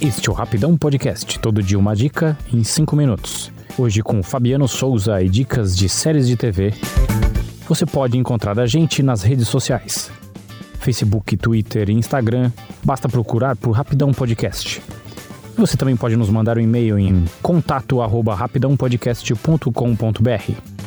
Este é o Rapidão Podcast, todo dia uma dica em 5 minutos. Hoje com Fabiano Souza e dicas de séries de TV. Você pode encontrar a gente nas redes sociais. Facebook, Twitter e Instagram, basta procurar por Rapidão Podcast. Você também pode nos mandar um e-mail em contato@rapidãopodcast.com.br.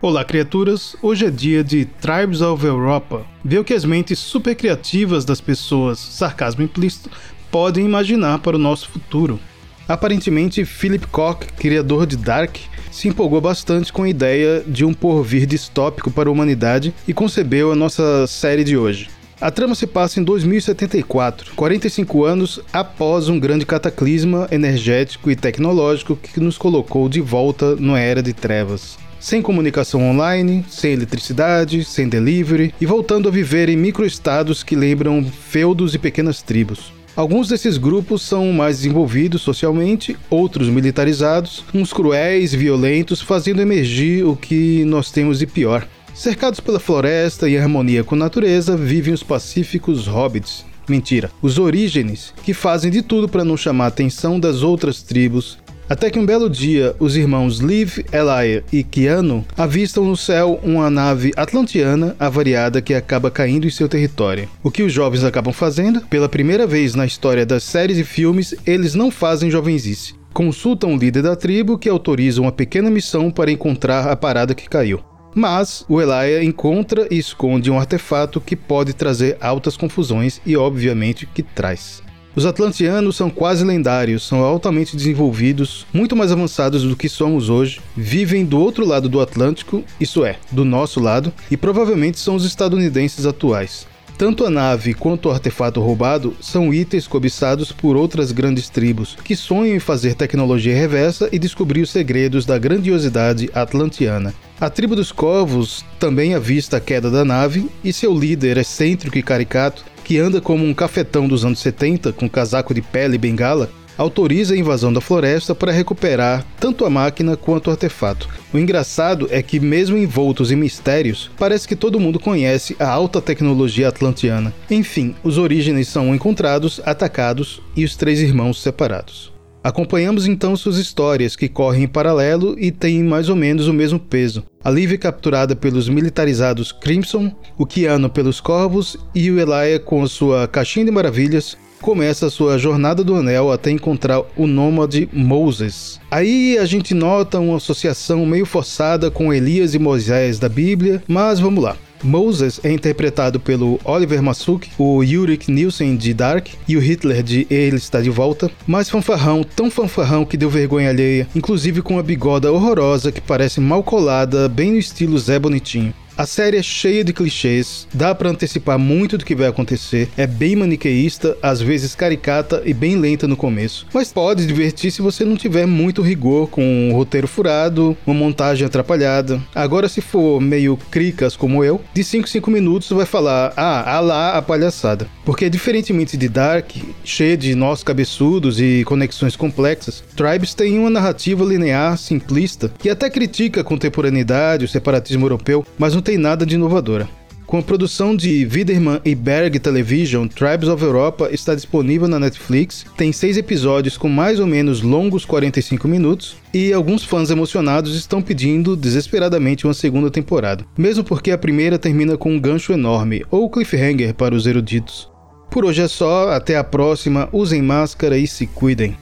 Olá, criaturas! Hoje é dia de Tribes of Europa. Ver o que as mentes super criativas das pessoas, sarcasmo implícito, podem imaginar para o nosso futuro. Aparentemente, Philip Koch, criador de Dark, se empolgou bastante com a ideia de um porvir distópico para a humanidade e concebeu a nossa série de hoje. A trama se passa em 2074, 45 anos após um grande cataclisma energético e tecnológico que nos colocou de volta na era de trevas. Sem comunicação online, sem eletricidade, sem delivery e voltando a viver em microestados que lembram feudos e pequenas tribos. Alguns desses grupos são mais desenvolvidos socialmente, outros militarizados, uns cruéis, violentos, fazendo emergir o que nós temos de pior. Cercados pela floresta e harmonia com a natureza, vivem os pacíficos hobbits. Mentira, os orígenes, que fazem de tudo para não chamar a atenção das outras tribos até que um belo dia, os irmãos Liv, Elia e Keanu avistam no céu uma nave atlantiana avariada que acaba caindo em seu território. O que os jovens acabam fazendo? Pela primeira vez na história das séries e filmes, eles não fazem jovenzice. Consultam o líder da tribo que autoriza uma pequena missão para encontrar a parada que caiu. Mas o Elia encontra e esconde um artefato que pode trazer altas confusões e, obviamente, que traz. Os atlantianos são quase lendários, são altamente desenvolvidos, muito mais avançados do que somos hoje, vivem do outro lado do Atlântico, isso é, do nosso lado, e provavelmente são os estadunidenses atuais. Tanto a nave quanto o artefato roubado são itens cobiçados por outras grandes tribos que sonham em fazer tecnologia reversa e descobrir os segredos da grandiosidade atlantiana. A tribo dos Corvos também avista a queda da nave e seu líder, excêntrico e caricato, que anda como um cafetão dos anos 70, com casaco de pele e bengala, autoriza a invasão da floresta para recuperar tanto a máquina quanto o artefato. O engraçado é que, mesmo envoltos em mistérios, parece que todo mundo conhece a alta tecnologia atlantiana. Enfim, os orígenes são encontrados, atacados e os três irmãos separados. Acompanhamos então suas histórias, que correm em paralelo e têm mais ou menos o mesmo peso. A Liv é capturada pelos militarizados Crimson, o Keanu pelos Corvos e o Elia com sua caixinha de maravilhas começa sua jornada do anel até encontrar o nômade Moses. Aí a gente nota uma associação meio forçada com Elias e Moisés da Bíblia, mas vamos lá. Moses é interpretado pelo Oliver Masuk, o Yurik Nielsen de Dark e o Hitler de Ele Está de Volta, mais fanfarrão, tão fanfarrão que deu vergonha alheia, inclusive com uma bigoda horrorosa que parece mal colada, bem no estilo Zé Bonitinho. A série é cheia de clichês, dá para antecipar muito do que vai acontecer, é bem maniqueísta, às vezes caricata e bem lenta no começo, mas pode divertir se você não tiver muito rigor com um roteiro furado, uma montagem atrapalhada. Agora, se for meio cricas como eu, de 5 em 5 minutos vai falar: ah, ah lá a palhaçada. Porque, diferentemente de Dark, cheia de nós cabeçudos e conexões complexas, Tribes tem uma narrativa linear, simplista, que até critica a contemporaneidade, o separatismo europeu, mas não tem nada de inovadora. Com a produção de Widerman e Berg Television, Tribes of Europa está disponível na Netflix, tem seis episódios com mais ou menos longos 45 minutos, e alguns fãs emocionados estão pedindo desesperadamente uma segunda temporada, mesmo porque a primeira termina com um gancho enorme, ou cliffhanger para os eruditos. Por hoje é só, até a próxima, usem máscara e se cuidem.